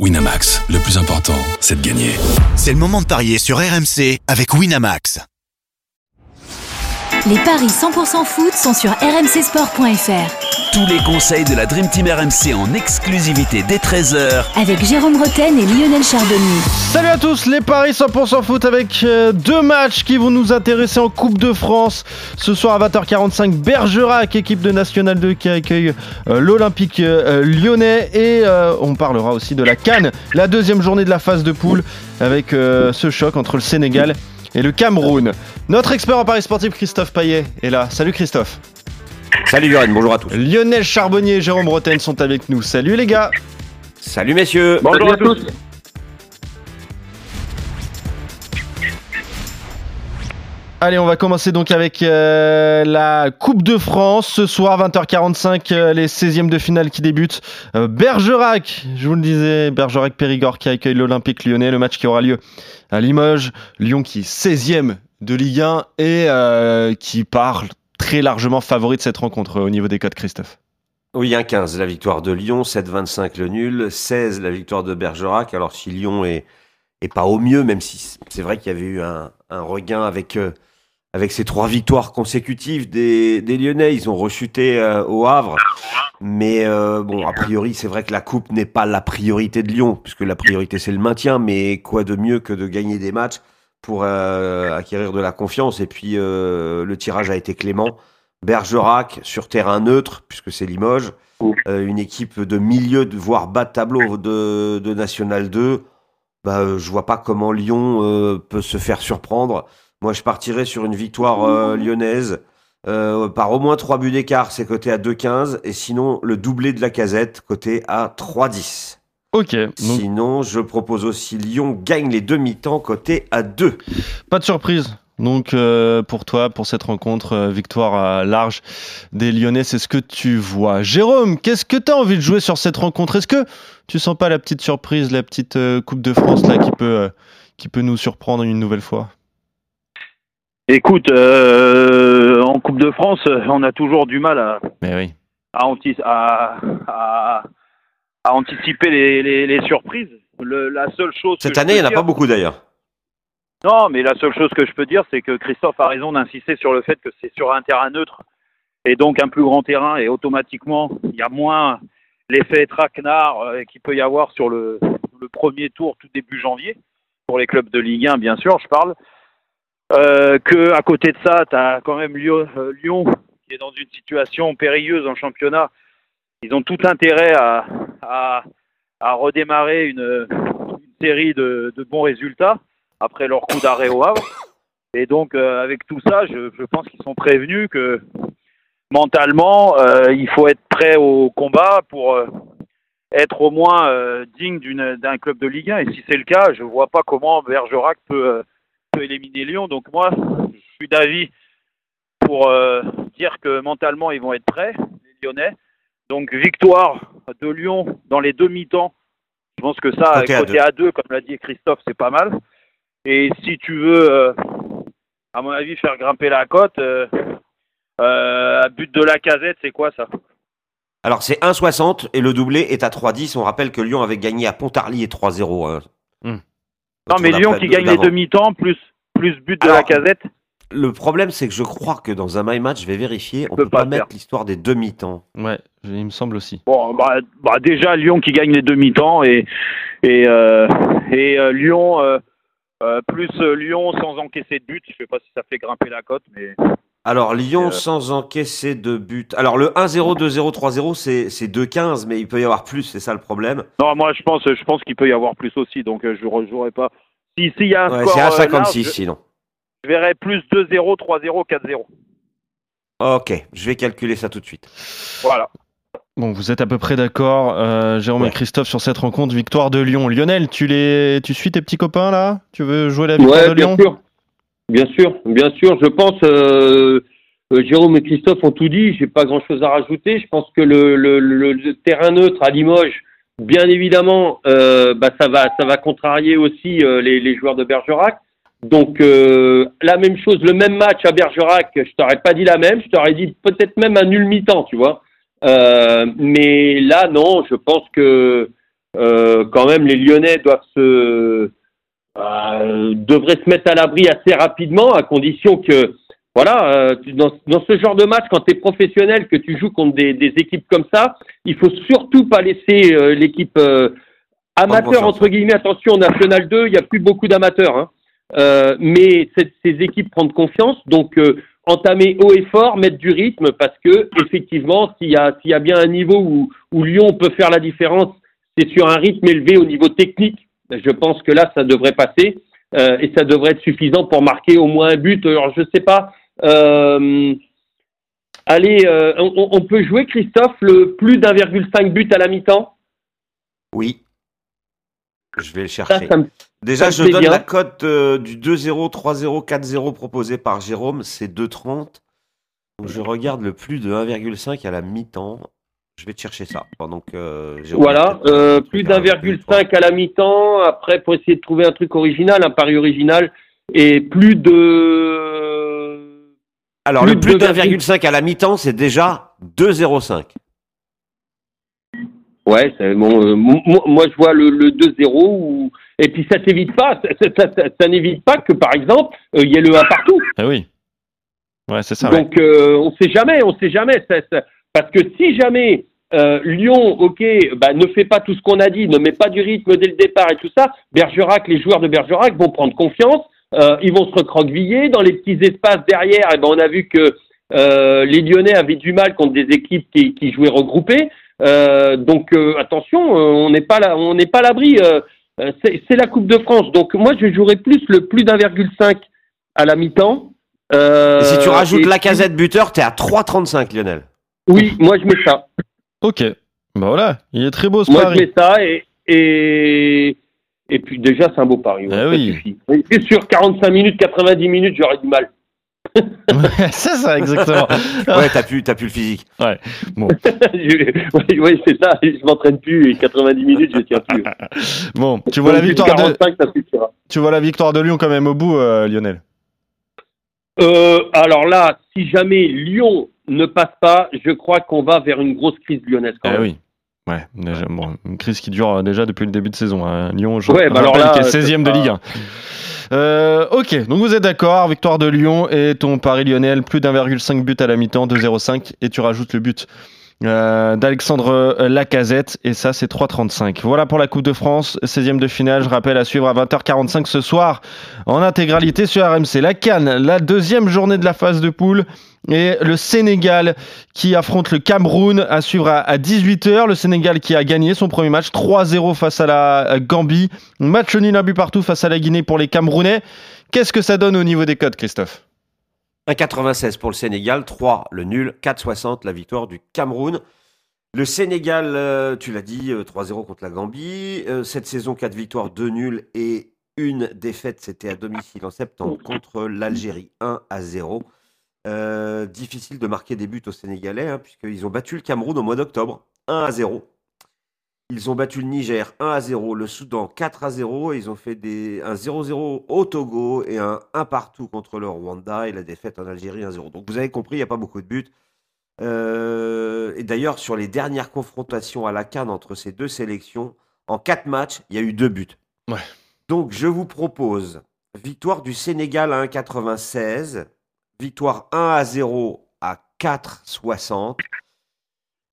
Winamax, le plus important, c'est de gagner. C'est le moment de parier sur RMC avec Winamax. Les paris 100% foot sont sur rmcsport.fr. Tous les conseils de la Dream Team RMC en exclusivité dès 13h Avec Jérôme Roten et Lionel Charbonnier. Salut à tous, les paris 100% foot avec euh, deux matchs qui vont nous intéresser en Coupe de France. Ce soir à 20h45, Bergerac, équipe de National 2 qui accueille euh, l'Olympique euh, lyonnais. Et on parlera aussi de la Cannes, la deuxième journée de la phase de poule avec ce choc entre le Sénégal et le Cameroun. Notre expert en paris sportif, Christophe Paillet, est là. Salut Christophe. Salut Johan, bonjour à tous. Lionel Charbonnier et Jérôme Roten sont avec nous. Salut les gars. Salut messieurs. Bonjour à tous. Allez, on va commencer donc avec euh, la Coupe de France. Ce soir, 20h45, euh, les 16e de finale qui débutent. Euh, Bergerac, je vous le disais, Bergerac-Périgord qui accueille l'Olympique lyonnais. Le match qui aura lieu à Limoges. Lyon qui est 16e de Ligue 1 et euh, qui part très largement favori de cette rencontre euh, au niveau des codes, Christophe. Oui, 1-15 la victoire de Lyon, 7-25 le nul, 16 la victoire de Bergerac. Alors si Lyon est, pas au mieux, même si c'est vrai qu'il y avait eu un, regain avec, euh, avec ces trois victoires consécutives des, Lyonnais, ils ont rechuté euh, au Havre. Mais bon, a priori, c'est vrai que la coupe n'est pas la priorité de Lyon, puisque la priorité c'est le maintien. Mais quoi de mieux que de gagner des matchs pour euh, acquérir de la confiance Et puis euh, le tirage a été clément. Bergerac sur terrain neutre, puisque c'est Limoges, euh, une équipe de milieu, voire bas de tableau de, de National 2. Bah, euh, je vois pas comment Lyon euh, peut se faire surprendre. Moi, je partirais sur une victoire lyonnaise par au moins 3 buts d'écart, c'est coté à 2,15. Et sinon, le doublé de la casette, coté à 3,10. Ok, donc Sinon, je propose aussi Lyon gagne les demi-temps, coté à 2. pas de surprise. Donc euh, pour toi, pour cette rencontre, euh, victoire à large des Lyonnais, c'est ce que tu vois. Jérôme, qu'est-ce que tu as envie de jouer sur cette rencontre? Est-ce que tu sens pas la petite surprise, la petite euh, Coupe de France là qui peut, euh, qui peut nous surprendre une nouvelle fois? Écoute, euh, en Coupe de France, on a toujours du mal à, Mais oui. à, à- à anticiper les, les- les surprises. Le- la seule chose. Cette année, il n'y en a pas beaucoup d'ailleurs. Non, mais la seule chose que je peux dire, c'est que Christophe a raison d'insister sur le fait que c'est sur un terrain neutre et donc un plus grand terrain et automatiquement il y a moins l'effet traquenard euh, qu'il peut y avoir sur le, le premier tour tout début janvier pour les clubs de Ligue 1 bien sûr je parle euh, que à côté de ça tu as quand même Lyon, euh, Lyon qui est dans une situation périlleuse en championnat ils ont tout intérêt à, à, redémarrer une, série de, bons résultats après leur coup d'arrêt au Havre et donc, euh, avec tout ça, je, pense qu'ils sont prévenus que mentalement, euh, il faut être prêt au combat pour euh, être au moins digne d'un club de Ligue 1. Et si c'est le cas, je vois pas comment Bergerac peut, peut éliminer Lyon. Donc moi, je suis d'avis pour dire que mentalement, ils vont être prêts, les Lyonnais. Donc victoire de Lyon dans les demi-temps. Je pense que ça, Côté côté, à à, deux. comme l'a dit Christophe, c'est pas mal. Et si tu veux, euh, à mon avis, faire grimper la cote, euh, euh, à but de la casette, c'est quoi ça? Alors c'est 1,60 et le doublé est à 3,10. On rappelle que Lyon avait gagné à Pontarlier 3-0. hein. Hmm. Non, mais Lyon qui gagne les demi-temps, plus, plus but de Alors, la casette. Le problème, c'est que je crois que dans un my match, je vais vérifier, on peut peut pas, pas mettre l'histoire des demi-temps. Ouais, il me semble aussi. Bon, bah, bah, déjà, Lyon qui gagne les demi-temps et, et, euh, et euh, Lyon, euh, euh, plus Lyon sans encaisser de but. Je sais pas si ça fait grimper la cote, mais Alors Lyon Euh. sans encaisser de but. Alors le 1-0, 2-0, 3-0, c'est c'est 2-15, mais il peut y avoir plus, c'est ça le problème. non, moi je pense, je pense qu'il peut y avoir plus aussi, donc je ne jouerai pas. Si s'il y a un Ouais, score c'est euh, 1,56 large, sinon. Je verrai plus 2-0, 3-0, 4-0. Ok, je vais calculer ça tout de suite. Voilà. Bon, vous êtes à peu près d'accord, euh, Jérôme Ouais. et Christophe, sur cette rencontre, victoire de Lyon. Lionel, tu, les... tu suis tes petits copains là? Tu veux jouer la victoire Ouais, de bien Lyon? sûr. Bien sûr, bien sûr. Je pense, euh, euh, Jérôme et Christophe ont tout dit. J'ai pas grand-chose à rajouter. Je pense que le, le, le, le terrain neutre à Limoges, bien évidemment, euh, bah, ça va, ça va contrarier aussi euh, les, les joueurs de Bergerac. Donc euh, la même chose, le même match à Bergerac, je t'aurais pas dit la même. Je t'aurais dit peut-être même un nul mi-temps, tu vois. Euh, mais là, non, je pense que euh, quand même, les Lyonnais doivent se devraient se mettre à l'abri assez rapidement, à condition que voilà, dans, dans, ce genre de match, quand tu es professionnel, que tu joues contre des, des, équipes comme ça, il faut surtout pas laisser l'équipe amateur entre guillemets. Attention, National 2, il y a plus beaucoup d'amateurs, hein. Euh, mais ces équipes prennent confiance, donc entamer haut et fort, mettre du rythme, parce que effectivement, s'il y y a bien un niveau où, Lyon peut faire la différence, c'est sur un rythme élevé au niveau technique. Je pense que là, ça devrait passer. et ça devrait être suffisant pour marquer au moins un but. Alors, je sais pas, euh, allez, euh, on, on, peut jouer, Christophe, le plus d'1,5 but à la mi-temps? Oui. Je vais le chercher. Ça, ça Déjà, je donne bien. la cote euh, du 2-0, 3-0, 4-0 proposé par Jérôme, c'est 2,30. Donc je regarde le plus de 1,5 à la mi-temps. Je vais te chercher ça pendant que. Euh, voilà, euh, plus d'1,5 à la mi-temps. Après, pour essayer de trouver un truc original, un pari original, et plus de alors, plus le plus d'1,5 à la mi-temps, c'est déjà 2,05. Ouais, bon, euh, moi, je vois le, le 2-0 ou... et puis ça t'évite pas, ça, ça, ça, ça n'évite pas que par exemple il euh, y ait le 1 partout. Ah oui. Ouais, c'est ça. Donc euh, on sait jamais, on sait jamais, parce que si jamais euh, Lyon, ok, bah, ne fait pas tout ce qu'on a dit, ne met pas du rythme dès le départ et tout ça, Bergerac, les joueurs de Bergerac vont prendre confiance euh, ils vont se recroqueviller. Dans les petits espaces derrière, et ben, on a vu que euh, les Lyonnais avaient du mal contre des équipes qui, qui jouaient regroupées. Euh, donc euh, attention, on n'est pas là, on n'est pas à l'abri. c'est la Coupe de France. Donc moi, je jouerais plus le plus d'1,5 à la mi-temps. si tu rajoutes la casette buteur, t'es à 3,35 Lionel. Oui, moi je mets ça. Ok. Bah voilà, il est très beau ce moi, pari. Moi je mets ça et, et et puis déjà, c'est un beau pari. Ouais, oui. Et sur 45 minutes, 90 minutes, j'aurais du mal. Ouais, c'est ça, exactement. ouais, t'as plus, plus le physique. Ouais, bon. oui, ouais, c'est ça, je m'entraîne plus et 90 minutes, je tiens plus. bon, tu vois, la victoire 45, de... ça suffira. tu vois la victoire de Lyon quand même au bout, euh, Lionel? Euh, Alors là, si jamais Lyon ne passe pas, je crois qu'on va vers une grosse crise lyonnaise quand eh même. oui. Ouais, déjà, bon, une crise qui dure déjà depuis le début de saison. Hein. Lyon, je ouais, bah alors là, qui est 16e de Ligue 1. Euh, ok, donc vous êtes d'accord, victoire de Lyon et ton pari Lionel, plus d'1,5 but à la mi-temps, 2,05 et tu rajoutes le but euh, d'Alexandre Lacazette et ça c'est 3,35. Voilà pour la Coupe de France, 16e de finale, je rappelle à suivre à 20h45 ce soir en intégralité sur RMC. La Cannes, la deuxième journée de la phase de poule et le Sénégal qui affronte le Cameroun à suivre à 18h. Le Sénégal qui a gagné son premier match 3-0 face à la Gambie. Match nul un but partout face à la Guinée pour les Camerounais. Qu'est-ce que ça donne au niveau des codes, Christophe? 1,96 pour le Sénégal, 3 le nul, 4,60 la victoire du Cameroun. Le Sénégal, euh, tu l'as dit, 3-0 contre la Gambie. Euh, cette saison, 4 victoires, 2 nuls et une défaite. C'était à domicile en septembre contre l'Algérie, 1 à 0. Euh, difficile de marquer des buts aux Sénégalais, hein, puisqu'ils ont battu le Cameroun au mois d'octobre, 1 à 0. Ils ont battu le Niger 1 à 0, le Soudan 4 à 0, et ils ont fait des, un 0-0 au Togo et un 1 partout contre le Rwanda et la défaite en Algérie 1-0. Donc vous avez compris, il n'y a pas beaucoup de buts. Euh, et d'ailleurs, sur les dernières confrontations à la Cannes entre ces deux sélections, en 4 matchs, il y a eu 2 buts. Ouais. Donc je vous propose victoire du Sénégal à 1,96 victoire 1 à 0 à 4,60.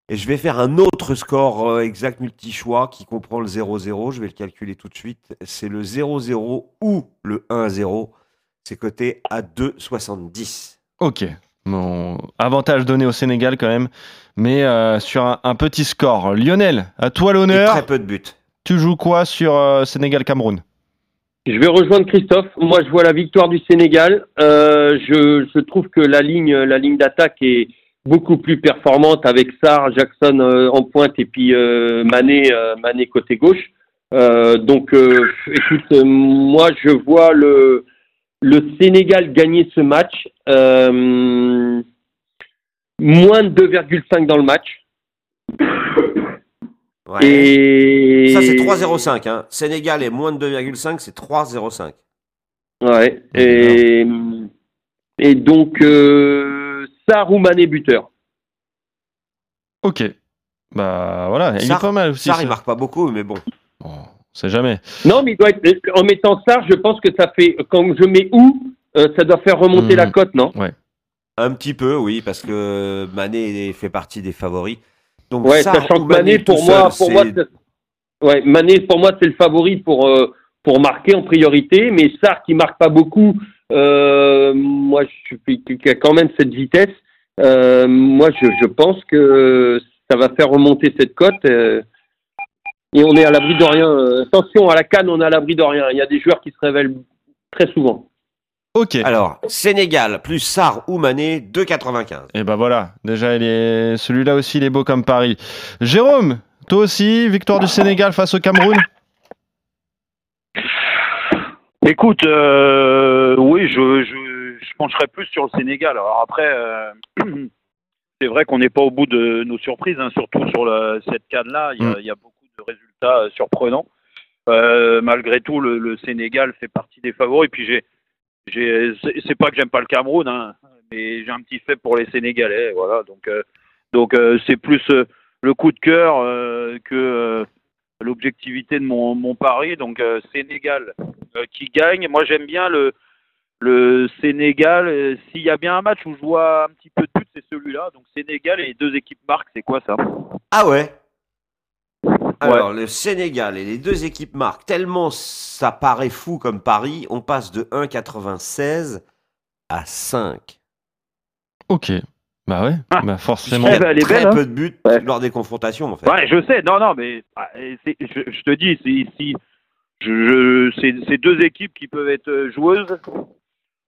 Et je vais faire un autre score euh, exact multi-choix qui comprend le 0-0. Je vais le calculer tout de suite. C'est le 0-0 ou le 1-0. C'est coté à 2,70. Ok. Bon, avantage donné au Sénégal quand même, mais euh, sur un, un, petit score. Lionel, à toi l'honneur. Très peu de buts. Tu joues quoi sur euh, Sénégal-Cameroun? Je vais rejoindre Christophe. Moi, je vois la victoire du Sénégal. Euh, je, je, trouve que la ligne, la ligne d'attaque est beaucoup plus performante avec Sarr, Jackson euh, en pointe et puis euh, Mané, Mané côté gauche. donc, écoute, moi, je vois le, le Sénégal gagner ce match. moins de 2,5 dans le match. Ouais. Et... Ça, c'est 3,05. Hein. Sénégal est moins de 2,5, c'est 3,05. Ouais. Et, et donc, euh, Saroumané buteur. Ok. Bah voilà, il Sarr- est pas mal aussi. Ça. il marque pas beaucoup, mais bon. Bon, on sait jamais. Non, mais il doit être, en mettant ça, je pense que ça fait, quand je mets où, euh, ça doit faire remonter Mhm. la cote, non? Un petit peu, oui, parce que Mané fait partie des favoris. Donc, Ouais, Sarr sachant ou que Mané, pour moi, seul, pour moi, ouais, Mané, pour moi, c'est le favori pour euh, pour marquer en priorité, mais Sarr qui marque pas beaucoup, euh, moi, je suis qui a quand même cette vitesse. euh, moi, je, je pense que ça va faire remonter cette cote. et on est à l'abri de rien. Attention, à la canne, on est à l'abri de rien. Il y a des joueurs qui se révèlent très souvent. Ok. Alors, Sénégal plus Sarr ou Mané, 2,95. Et ben voilà, déjà il est... celui-là aussi il est beau comme Paris. Jérôme, toi aussi, victoire du Sénégal face au Cameroun? Écoute, euh, oui, je, je, je pencherais plus sur le Sénégal. Alors après, euh, c'est vrai qu'on n'est pas au bout de nos surprises, hein, surtout sur le, cette canne-là. Il y, a- Mm. il y a beaucoup de résultats euh, surprenants. Euh, malgré tout, le, le Sénégal fait partie des favoris. Puis j'ai, j'ai, c'est pas que j'aime pas le Cameroun, hein, mais j'ai un petit fait pour les Sénégalais. Voilà, donc, euh, donc euh, c'est plus euh, le coup de cœur euh, que euh, l'objectivité de mon, mon pari. Donc Sénégal qui gagne. Moi, j'aime bien le, le Sénégal. S'il y a bien un match où je vois un petit peu de but, c'est celui-là. Donc Sénégal et les deux équipes marquent, c'est quoi ça? Ah ouais? Alors, le Sénégal et les deux équipes marquent tellement ça paraît fou comme Paris, on passe de 1,96 à 5. Ok. Bah ouais, Ah. bah forcément. Eh ben, très belle, hein. peu de buts Ouais. lors des confrontations, en fait. Ouais, je sais. Non, non, mais ah, je, je te dis, si, je, je- c'est deux équipes qui peuvent être euh, joueuses.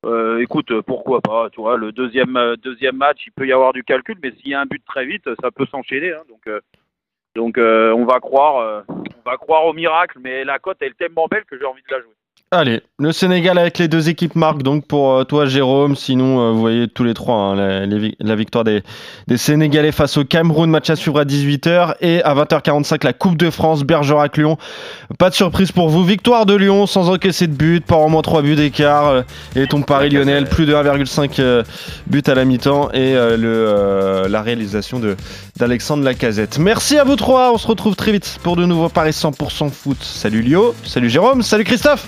Euh, écoute, euh, pourquoi pas Tu vois, le deuxième deuxième match, il peut y avoir du calcul, mais s'il y a un but très vite, ça peut s'enchaîner. hein. donc, euh, donc, euh, on va croire, euh, on va croire au miracle. Mais la cote elle est tellement belle que j'ai envie de la jouer. Allez, le Sénégal avec les deux équipes marque donc pour euh, toi Jérôme. Sinon, euh, vous voyez tous les trois hein, la, victoire des, Sénégalais face au Cameroun. Match à suivre à 18h et à 20h45 la Coupe de France Bergerac-Lyon. Pas de surprise pour vous. Victoire de Lyon sans encaisser de but, par au moins 3 buts d'écart. Et ton pari Lionel, plus de 1,5 euh, but à la mi-temps et la réalisation d'Alexandre Lacazette. Merci à vous trois. On se retrouve très vite pour de nouveaux paris 100% foot. Salut Lio, salut Jérôme, salut Christophe